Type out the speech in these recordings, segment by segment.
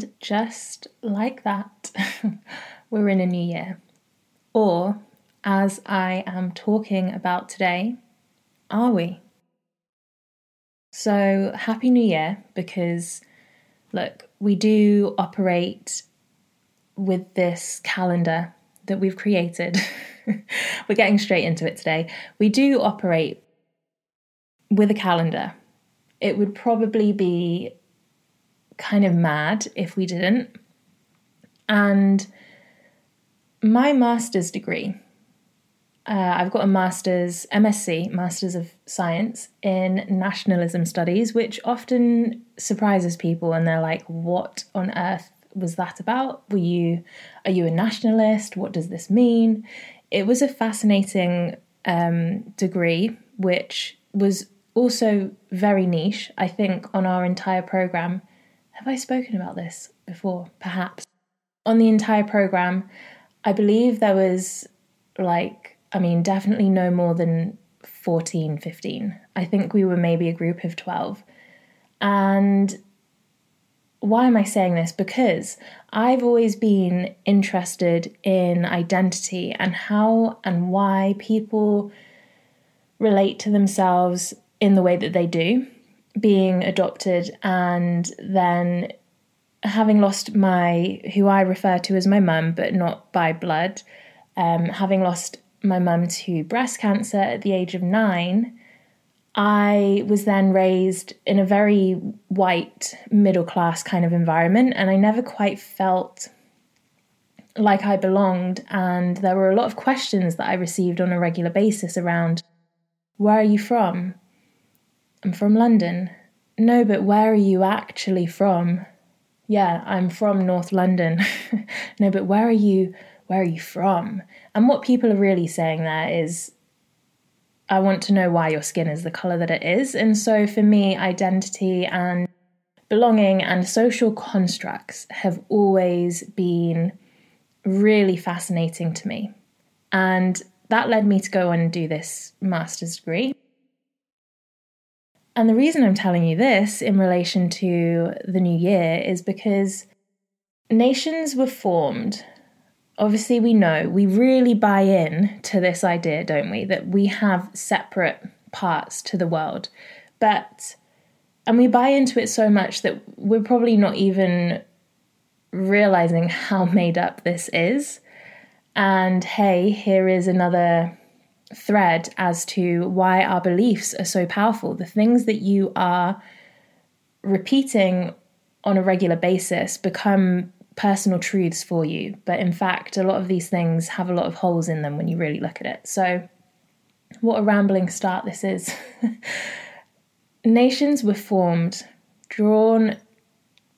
And just like that, we're in a new year. Or, as I am talking about today, are we? So, Happy New Year because, look, we do operate with this calendar that we've created. We're getting straight into it today. We do operate with a calendar. It would probably be kind of mad if we didn't. And my master's degree, uh, I've got a master's, MSc, Masters of Science in Nationalism Studies, which often surprises people and they're like, what on earth was that about? Were you, are you a nationalist? What does this mean? It was a fascinating um, degree, which was also very niche. I think on our entire program, have I spoken about this before? Perhaps. On the entire program, I believe there was like, I mean, definitely no more than 14, 15. I think we were maybe a group of 12. And why am I saying this? Because I've always been interested in identity and how and why people relate to themselves in the way that they do, being adopted and then having lost my, who I refer to as my mum, but not by blood, um, having lost my mum to breast cancer at the age of nine I was then raised in a very white, middle class kind of environment, and I never quite felt like I belonged. And there were a lot of questions that I received on a regular basis around where are you from? I'm from London. No, but where are you actually from? Yeah, I'm from North London. no, but where are you? Where are you from? And what people are really saying there is I want to know why your skin is the color that it is. And so for me, identity and belonging and social constructs have always been really fascinating to me. And that led me to go and do this master's degree. And the reason I'm telling you this in relation to the new year is because nations were formed obviously we know we really buy in to this idea, don't we, that we have separate parts to the world. But and we buy into it so much that we're probably not even realizing how made up this is. And hey, here is another thread as to why our beliefs are so powerful. The things that you are repeating on a regular basis become personal truths for you. But in fact, a lot of these things have a lot of holes in them when you really look at it. So, what a rambling start this is. Nations were formed, drawn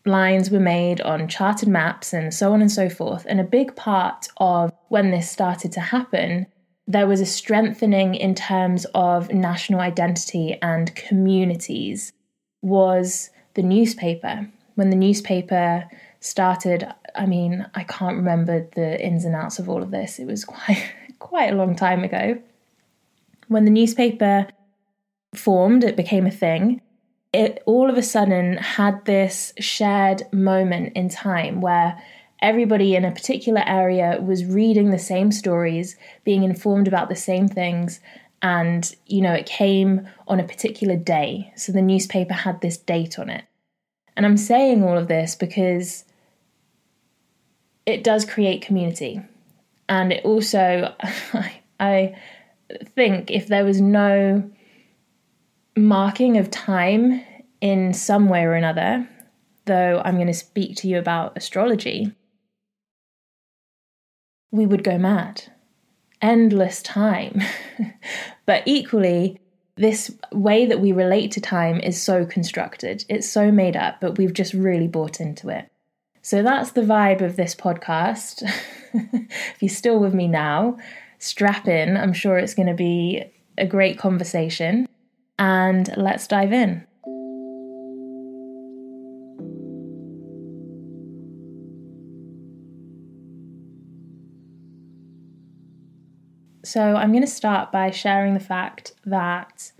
lines were made on charted maps, and so on and so forth. And a big part of when this started to happen, there was a strengthening in terms of national identity and communities, was the newspaper. When the newspaper started, I mean, I can't remember the ins and outs of all of this. It was quite quite a long time ago. When the newspaper formed, it became a thing. It all of a sudden had this shared moment in time where everybody in a particular area was reading the same stories, being informed about the same things, and you know, it came on a particular day. So the newspaper had this date on it. And I'm saying all of this because it does create community. And it also, I think if there was no marking of time in some way or another, though I'm going to speak to you about astrology, we would go mad. Endless time. but equally, this way that we relate to time is so constructed, it's so made up, but we've just really bought into it. So that's the vibe of this podcast. if you're still with me now, strap in. I'm sure it's going to be a great conversation. And let's dive in. So, I'm going to start by sharing the fact that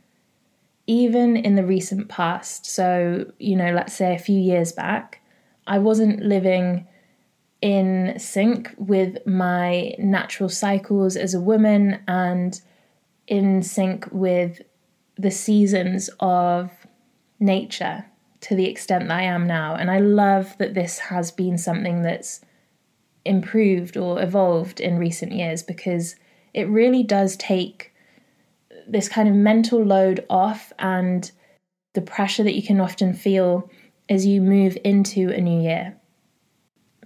even in the recent past, so, you know, let's say a few years back, I wasn't living in sync with my natural cycles as a woman and in sync with the seasons of nature to the extent that I am now. And I love that this has been something that's improved or evolved in recent years because it really does take this kind of mental load off and the pressure that you can often feel as you move into a new year.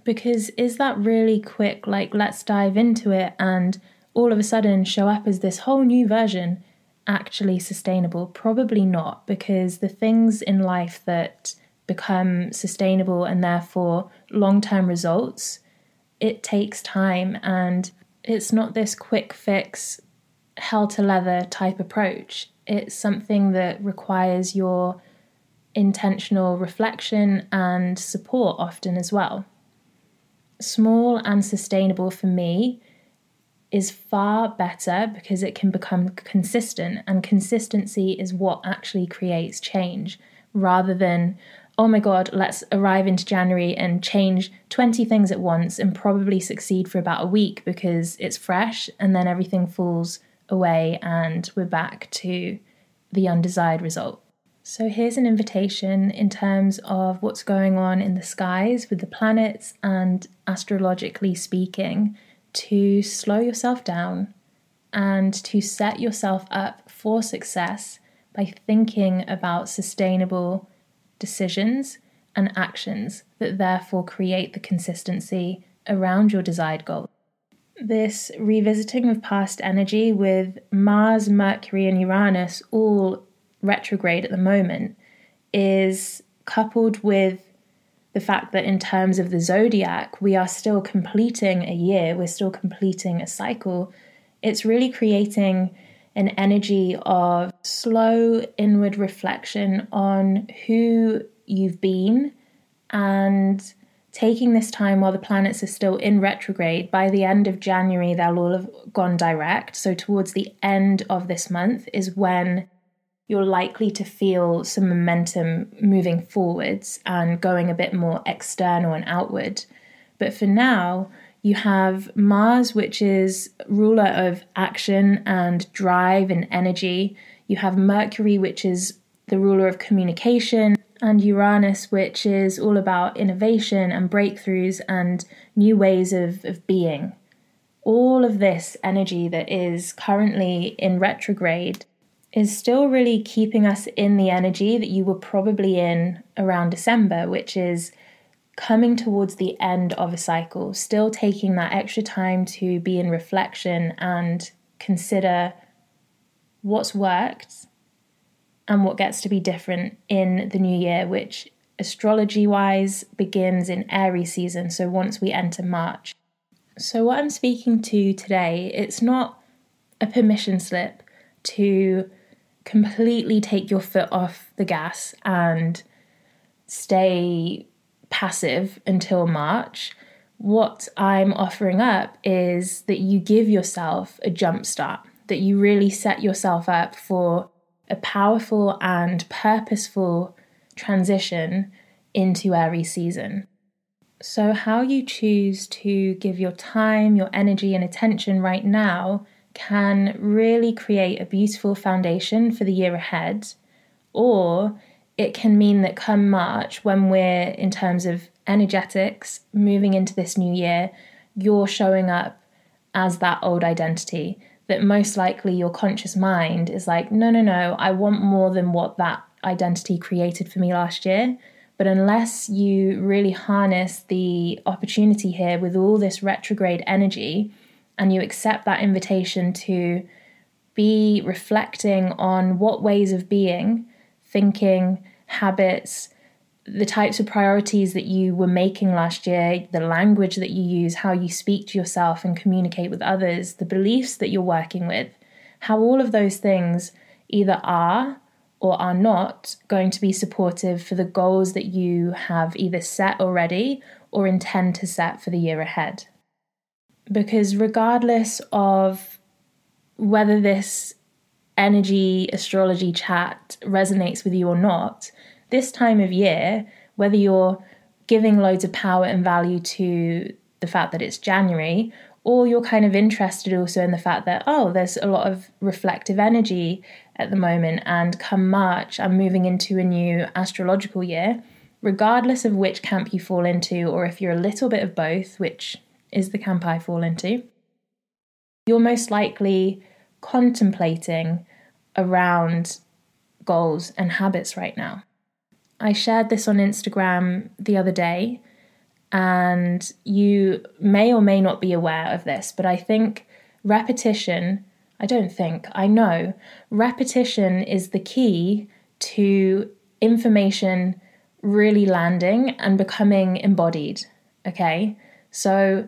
Because is that really quick, like, let's dive into it and all of a sudden show up as this whole new version actually sustainable? Probably not, because the things in life that become sustainable and therefore long term results, it takes time and it's not this quick fix, hell to leather type approach. It's something that requires your intentional reflection and support often as well small and sustainable for me is far better because it can become consistent, and consistency is what actually creates change rather than, oh my god, let's arrive into January and change 20 things at once and probably succeed for about a week because it's fresh, and then everything falls away and we're back to the undesired result. So, here's an invitation in terms of what's going on in the skies with the planets and astrologically speaking to slow yourself down and to set yourself up for success by thinking about sustainable decisions and actions that therefore create the consistency around your desired goal. This revisiting of past energy with Mars, Mercury, and Uranus all retrograde at the moment is coupled with the fact that in terms of the zodiac, we are still completing a year, we're still completing a cycle. It's really creating an energy of slow inward reflection on who you've been and taking this time while the planets are still in retrograde. By the end of January, they'll all have gone direct. So, towards the end of this month is when you're likely to feel some momentum moving forwards and going a bit more external and outward. But for now, you have Mars, which is ruler of action and drive and energy. You have Mercury, which is the ruler of communication, and Uranus, which is all about innovation and breakthroughs and new ways of, of being. All of this energy that is currently in retrograde is still really keeping us in the energy that you were probably in around December, which is coming towards the end of a cycle, still taking that extra time to be in reflection and consider what's worked and what gets to be different in the new year, which astrology wise begins in Aries season. So once we enter March. So, what I'm speaking to today, it's not a permission slip to completely take your foot off the gas and stay passive until March, what I'm offering up is that you give yourself a jump start, that you really set yourself up for a powerful and purposeful transition into Aries season. So, how you choose to give your time, your energy, and attention right now can really create a beautiful foundation for the year ahead, or it can mean that come March, when we're in terms of energetics moving into this new year, you're showing up as that old identity. That most likely your conscious mind is like, no, no, no, I want more than what that identity created for me last year. But unless you really harness the opportunity here with all this retrograde energy, and you accept that invitation to be reflecting on what ways of being, thinking, habits, the types of priorities that you were making last year, the language that you use, how you speak to yourself and communicate with others, the beliefs that you're working with, how all of those things either are or are not going to be supportive for the goals that you have either set already or intend to set for the year ahead. Because regardless of whether this energy astrology chat resonates with you or not, this time of year, whether you're giving loads of power and value to the fact that it's January, or you're kind of interested also in the fact that, oh, there's a lot of reflective energy at the moment, and come March, I'm moving into a new astrological year. Regardless of which camp you fall into, or if you're a little bit of both, which is the camp I fall into, you're most likely contemplating around goals and habits right now. I shared this on Instagram the other day, and you may or may not be aware of this, but I think repetition, I don't think, I know, repetition is the key to information really landing and becoming embodied. Okay, so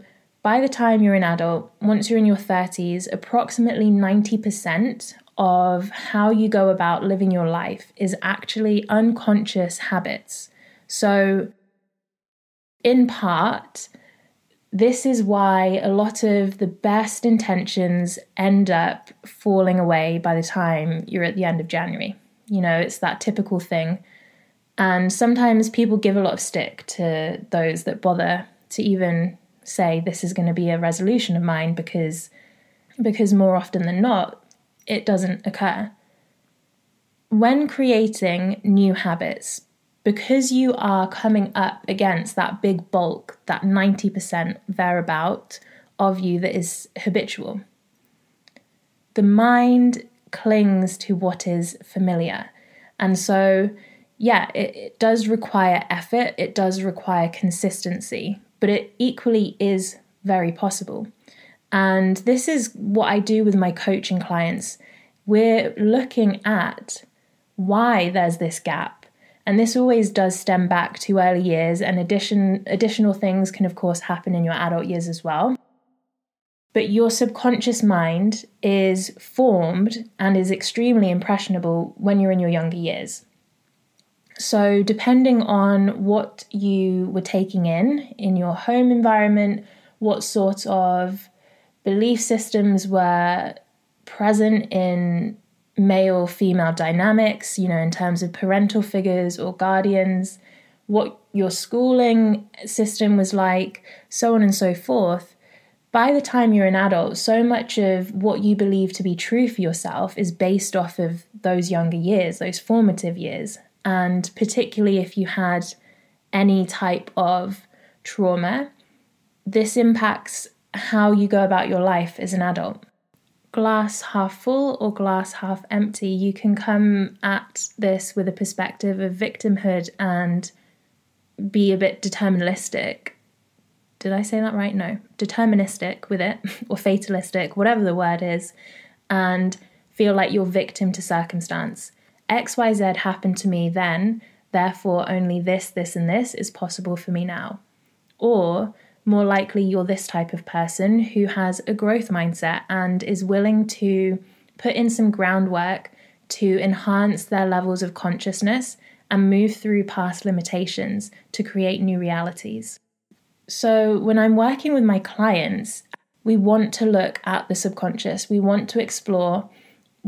by the time you're an adult, once you're in your 30s, approximately 90% of how you go about living your life is actually unconscious habits. So, in part, this is why a lot of the best intentions end up falling away by the time you're at the end of January. You know, it's that typical thing. And sometimes people give a lot of stick to those that bother to even say this is going to be a resolution of mine because because more often than not it doesn't occur. When creating new habits, because you are coming up against that big bulk, that 90% thereabout of you that is habitual, the mind clings to what is familiar. And so, yeah, it, it does require effort, it does require consistency, but it equally is very possible. And this is what I do with my coaching clients. We're looking at why there's this gap. And this always does stem back to early years, and addition, additional things can, of course, happen in your adult years as well. But your subconscious mind is formed and is extremely impressionable when you're in your younger years. So, depending on what you were taking in in your home environment, what sort of belief systems were present in male female dynamics, you know, in terms of parental figures or guardians, what your schooling system was like, so on and so forth. By the time you're an adult, so much of what you believe to be true for yourself is based off of those younger years, those formative years. And particularly if you had any type of trauma, this impacts how you go about your life as an adult. Glass half full or glass half empty, you can come at this with a perspective of victimhood and be a bit deterministic. Did I say that right? No. Deterministic with it, or fatalistic, whatever the word is, and feel like you're victim to circumstance. XYZ happened to me then, therefore only this, this, and this is possible for me now. Or more likely you're this type of person who has a growth mindset and is willing to put in some groundwork to enhance their levels of consciousness and move through past limitations to create new realities. So, when I'm working with my clients, we want to look at the subconscious. We want to explore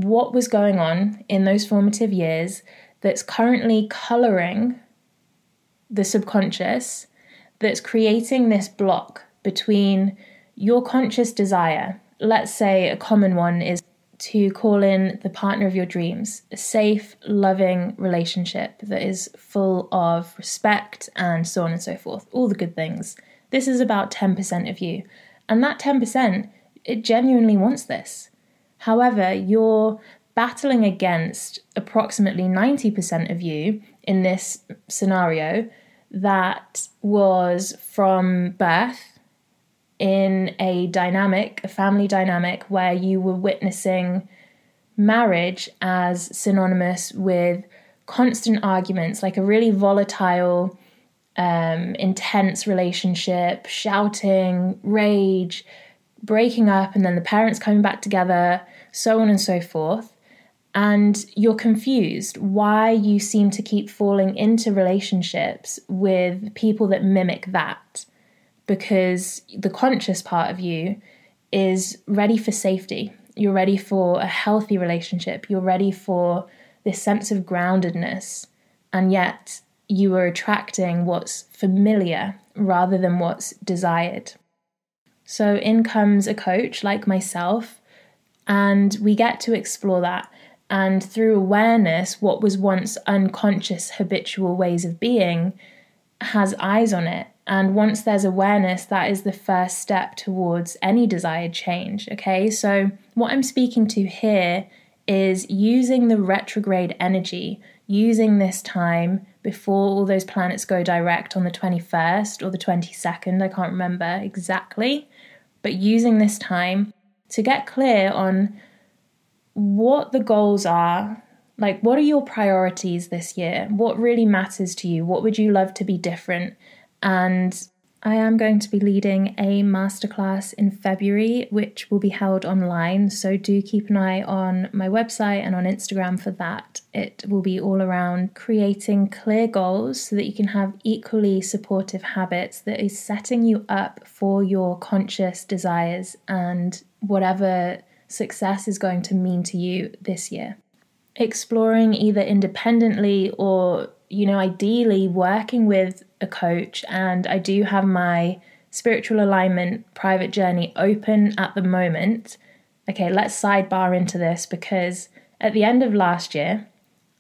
what was going on in those formative years that's currently coloring the subconscious, that's creating this block between your conscious desire. Let's say a common one is to call in the partner of your dreams, a safe, loving relationship that is full of respect and so on and so forth, all the good things. This is about 10% of you. And that 10%, it genuinely wants this. However, you're battling against approximately 90% of you in this scenario that was from birth in a dynamic, a family dynamic, where you were witnessing marriage as synonymous with constant arguments, like a really volatile, um, intense relationship, shouting, rage, breaking up, and then the parents coming back together, so on and so forth, and you're confused why you seem to keep falling into relationships with people that mimic that, because the conscious part of you is ready for safety. You're ready for a healthy relationship. You're ready for this sense of groundedness. And yet, you are attracting what's familiar rather than what's desired. So, in comes a coach like myself, and we get to explore that. And through awareness, what was once unconscious habitual ways of being has eyes on it. And once there's awareness, that is the first step towards any desired change. Okay, so what I'm speaking to here is using the retrograde energy, using this time before all those planets go direct on the 21st or the 22nd, I can't remember exactly, but using this time to get clear on what the goals are. Like, what are your priorities this year? What really matters to you? What would you love to be different? And I am going to be leading a masterclass in February, which will be held online. So do keep an eye on my website and on Instagram for that. It will be all around creating clear goals so that you can have equally supportive habits that is setting you up for your conscious desires and whatever success is going to mean to you this year. Exploring either independently or, you know, ideally working with a coach, and I do have my spiritual alignment private journey open at the moment. Okay, let's sidebar into this because at the end of last year,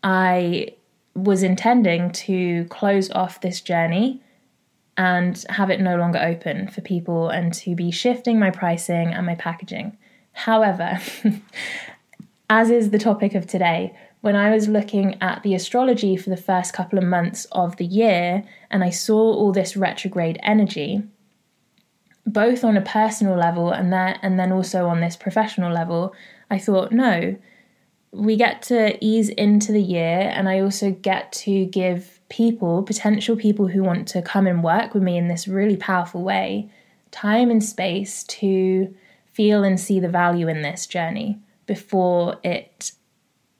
I was intending to close off this journey and have it no longer open for people and to be shifting my pricing and my packaging. However, as is the topic of today, when I was looking at the astrology for the first couple of months of the year and I saw all this retrograde energy, both on a personal level and that and then also on this professional level, I thought, no, we get to ease into the year and I also get to give people, potential people who want to come and work with me in this really powerful way, time and space to feel and see the value in this journey before it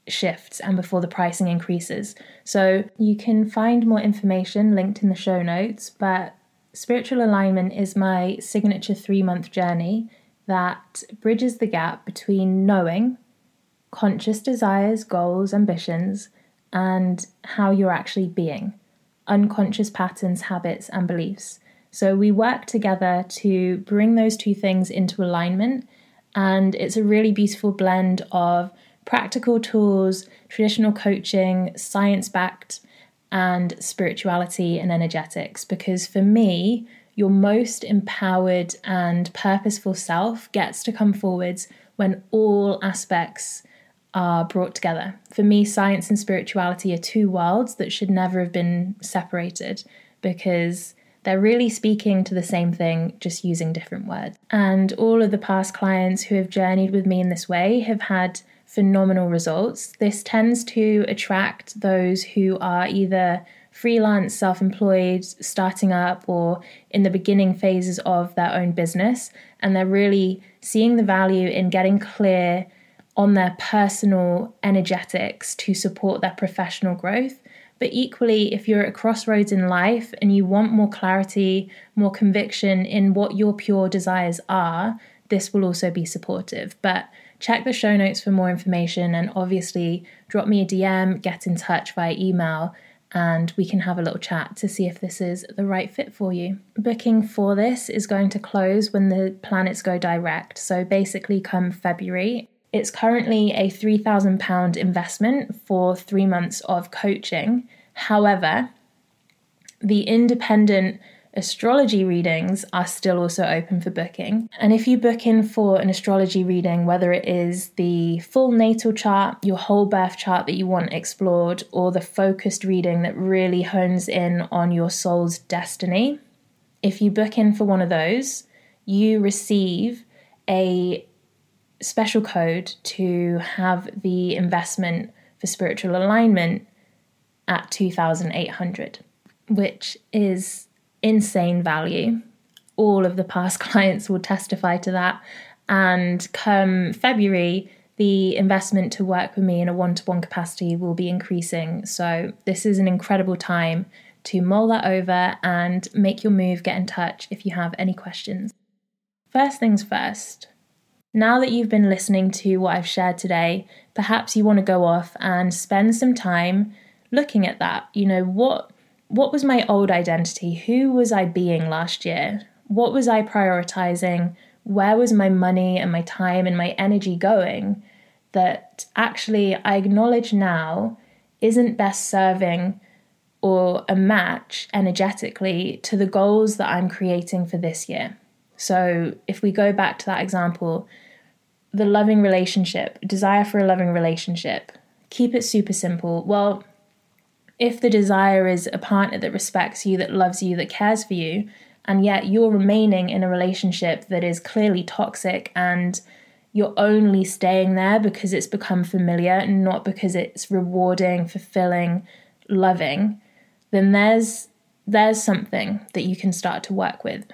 shifts and before the pricing increases. So you can find more information linked in the show notes, but spiritual alignment is my signature three month journey that bridges the gap between knowing conscious desires, goals, ambitions, and how you're actually being, unconscious patterns, habits, and beliefs. So we work together to bring those two things into alignment, and it's a really beautiful blend of practical tools, traditional coaching, science backed, and spirituality and energetics. Because for me, your most empowered and purposeful self gets to come forwards when all aspects are brought together. For me, science and spirituality are two worlds that should never have been separated because they're really speaking to the same thing, just using different words. And all of the past clients who have journeyed with me in this way have had phenomenal results. This tends to attract those who are either freelance, self employed, starting up, or in the beginning phases of their own business. And they're really seeing the value in getting clear on their personal energetics to support their professional growth. But equally, if you're at crossroads in life and you want more clarity, more conviction in what your pure desires are, this will also be supportive. But check the show notes for more information and obviously drop me a DM, get in touch via email, and we can have a little chat to see if this is the right fit for you. Booking for this is going to close when the planets go direct, so basically come February. It's currently a £3,000 investment for three months of coaching. However, the independent astrology readings are still also open for booking. And if you book in for an astrology reading, whether it is the full natal chart, your whole birth chart that you want explored, or the focused reading that really hones in on your soul's destiny, if you book in for one of those, you receive a special code to have the investment for spiritual alignment at 2800 which is insane value. All of the past clients will testify to that. And come February, the investment to work with me in a one to one capacity will be increasing. So, this is an incredible time to mull that over and make your move. Get in touch if you have any questions. First things first, now that you've been listening to what I've shared today, perhaps you want to go off and spend some time looking at that. You know, what what was my old identity? Who was I being last year? What was I prioritizing? Where was my money and my time and my energy going? That actually I acknowledge now isn't best serving or a match energetically to the goals that I'm creating for this year. So, if we go back to that example, the loving relationship, desire for a loving relationship, keep it super simple. Well, if the desire is a partner that respects you, that loves you, that cares for you, and yet you're remaining in a relationship that is clearly toxic and you're only staying there because it's become familiar, not because it's rewarding, fulfilling, loving, then there's there's something that you can start to work with.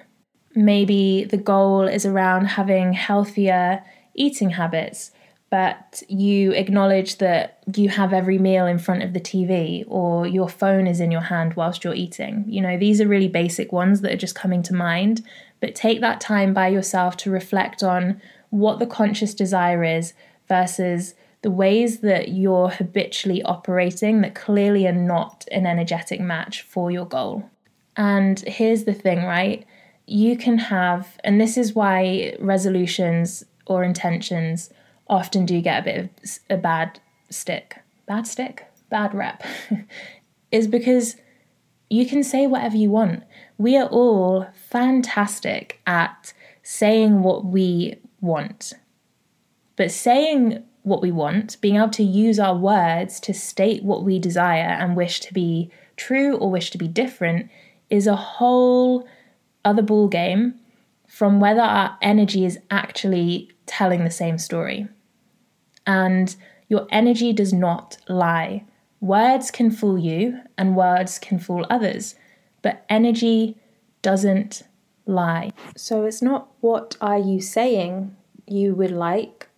Maybe the goal is around having healthier eating habits, but you acknowledge that you have every meal in front of the TV or your phone is in your hand whilst you're eating. You know, these are really basic ones that are just coming to mind, but take that time by yourself to reflect on what the conscious desire is versus the ways that you're habitually operating that clearly are not an energetic match for your goal. And here's the thing, right? You can have, and this is why resolutions or intentions often do get a bit of a bad stick. Bad stick? Bad rep. is because you can say whatever you want. We are all fantastic at saying what we want. But saying what we want, being able to use our words to state what we desire and wish to be true or wish to be different is a whole other ball game from whether our energy is actually telling the same story. And your energy does not lie. Words can fool you and words can fool others, but energy doesn't lie. So it's not what are you saying you would like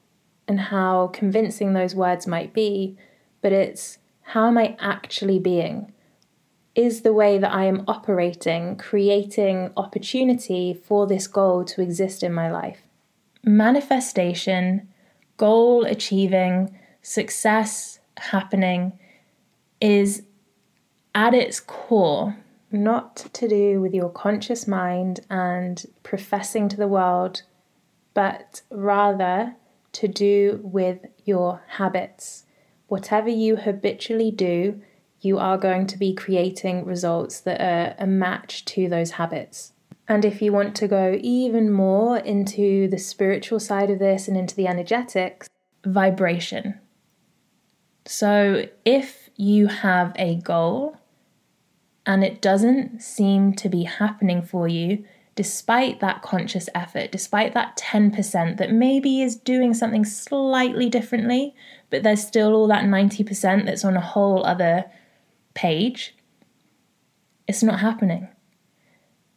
and how convincing those words might be, but it's how am I actually being? Is the way that I am operating creating opportunity for this goal to exist in my life? Manifestation, goal achieving, success happening is at its core not to do with your conscious mind and professing to the world, but rather to do with your habits. Whatever you habitually do, you are going to be creating results that are a match to those habits. And if you want to go even more into the spiritual side of this and into the energetics, vibration. So if you have a goal and it doesn't seem to be happening for you, despite that conscious effort, despite that 10% that maybe is doing something slightly differently, but there's still all that 90% that's on a whole other page, it's not happening.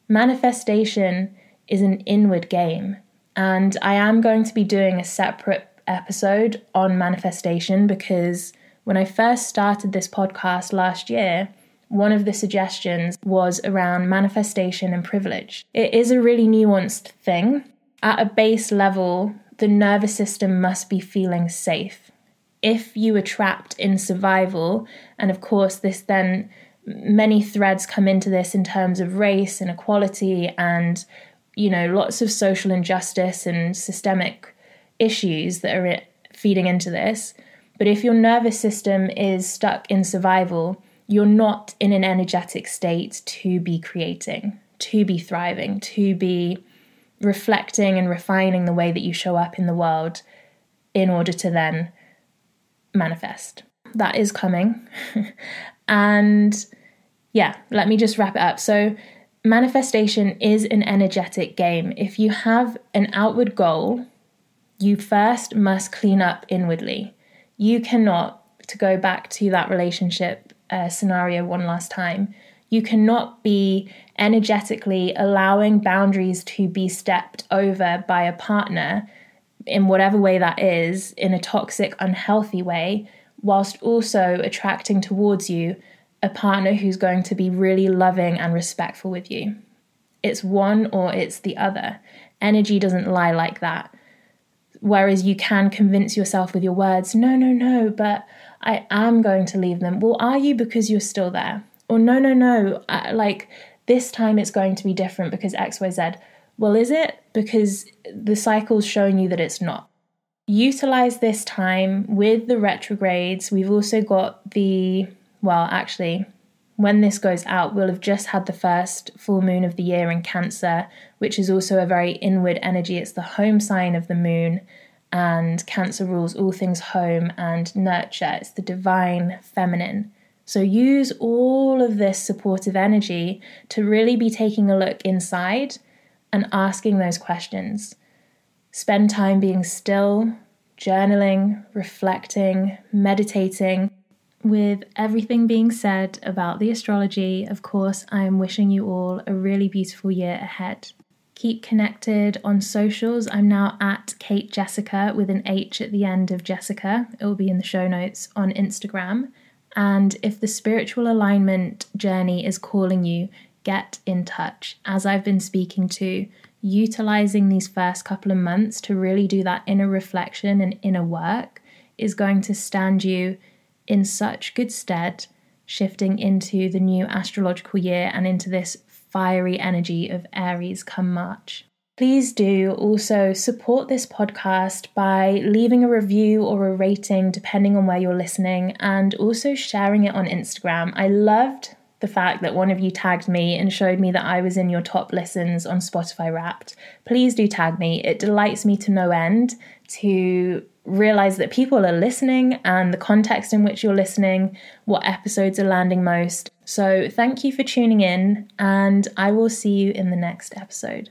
Manifestation is an inward game, and I am going to be doing a separate episode on manifestation because when I first started this podcast last year, one of the suggestions was around manifestation and privilege. It is a really nuanced thing. At a base level, the nervous system must be feeling safe. If you are trapped in survival, and of course, this then many threads come into this in terms of race and equality and you know lots of social injustice and systemic issues that are feeding into this but if your nervous system is stuck in survival you're not in an energetic state to be creating, to be thriving, to be reflecting and refining the way that you show up in the world in order to then manifest. That is coming. and yeah, let me just wrap it up. So, manifestation is an energetic game. If you have an outward goal, you first must clean up inwardly. You cannot, to go back to that relationship uh, scenario one last time. You cannot be energetically allowing boundaries to be stepped over by a partner in whatever way that is, in a toxic, unhealthy way, whilst also attracting towards you a partner who's going to be really loving and respectful with you. It's one or it's the other. Energy doesn't lie like that. Whereas you can convince yourself with your words, no, no, no, but I am going to leave them. Well, are you because you're still there? or no, no, no, I, like this time it's going to be different because XYZ. Well, is it? Because the cycle's showing you that it's not. Utilize this time with the retrogrades. We've also got the, well, actually, when this goes out, we'll have just had the first full moon of the year in Cancer, which is also a very inward energy. It's the home sign of the moon, and Cancer rules all things home and nurture. It's the divine feminine. So use all of this supportive energy to really be taking a look inside and asking those questions. Spend time being still, journaling, reflecting, meditating. With everything being said about the astrology, of course, I am wishing you all a really beautiful year ahead. Keep connected on socials. I'm now at Kate Jessica with an H at the end of Jessica. It will be in the show notes on Instagram. And if the spiritual alignment journey is calling you, get in touch. As I've been speaking to, utilizing these first couple of months to really do that inner reflection and inner work is going to stand you in such good stead shifting into the new astrological year and into this fiery energy of Aries come March. Please do also support this podcast by leaving a review or a rating, depending on where you're listening, and also sharing it on Instagram. I loved the fact that one of you tagged me and showed me that I was in your top listens on Spotify Wrapped. Please do tag me. It delights me to no end to realize that people are listening and the context in which you're listening, what episodes are landing most. So, thank you for tuning in, and I will see you in the next episode.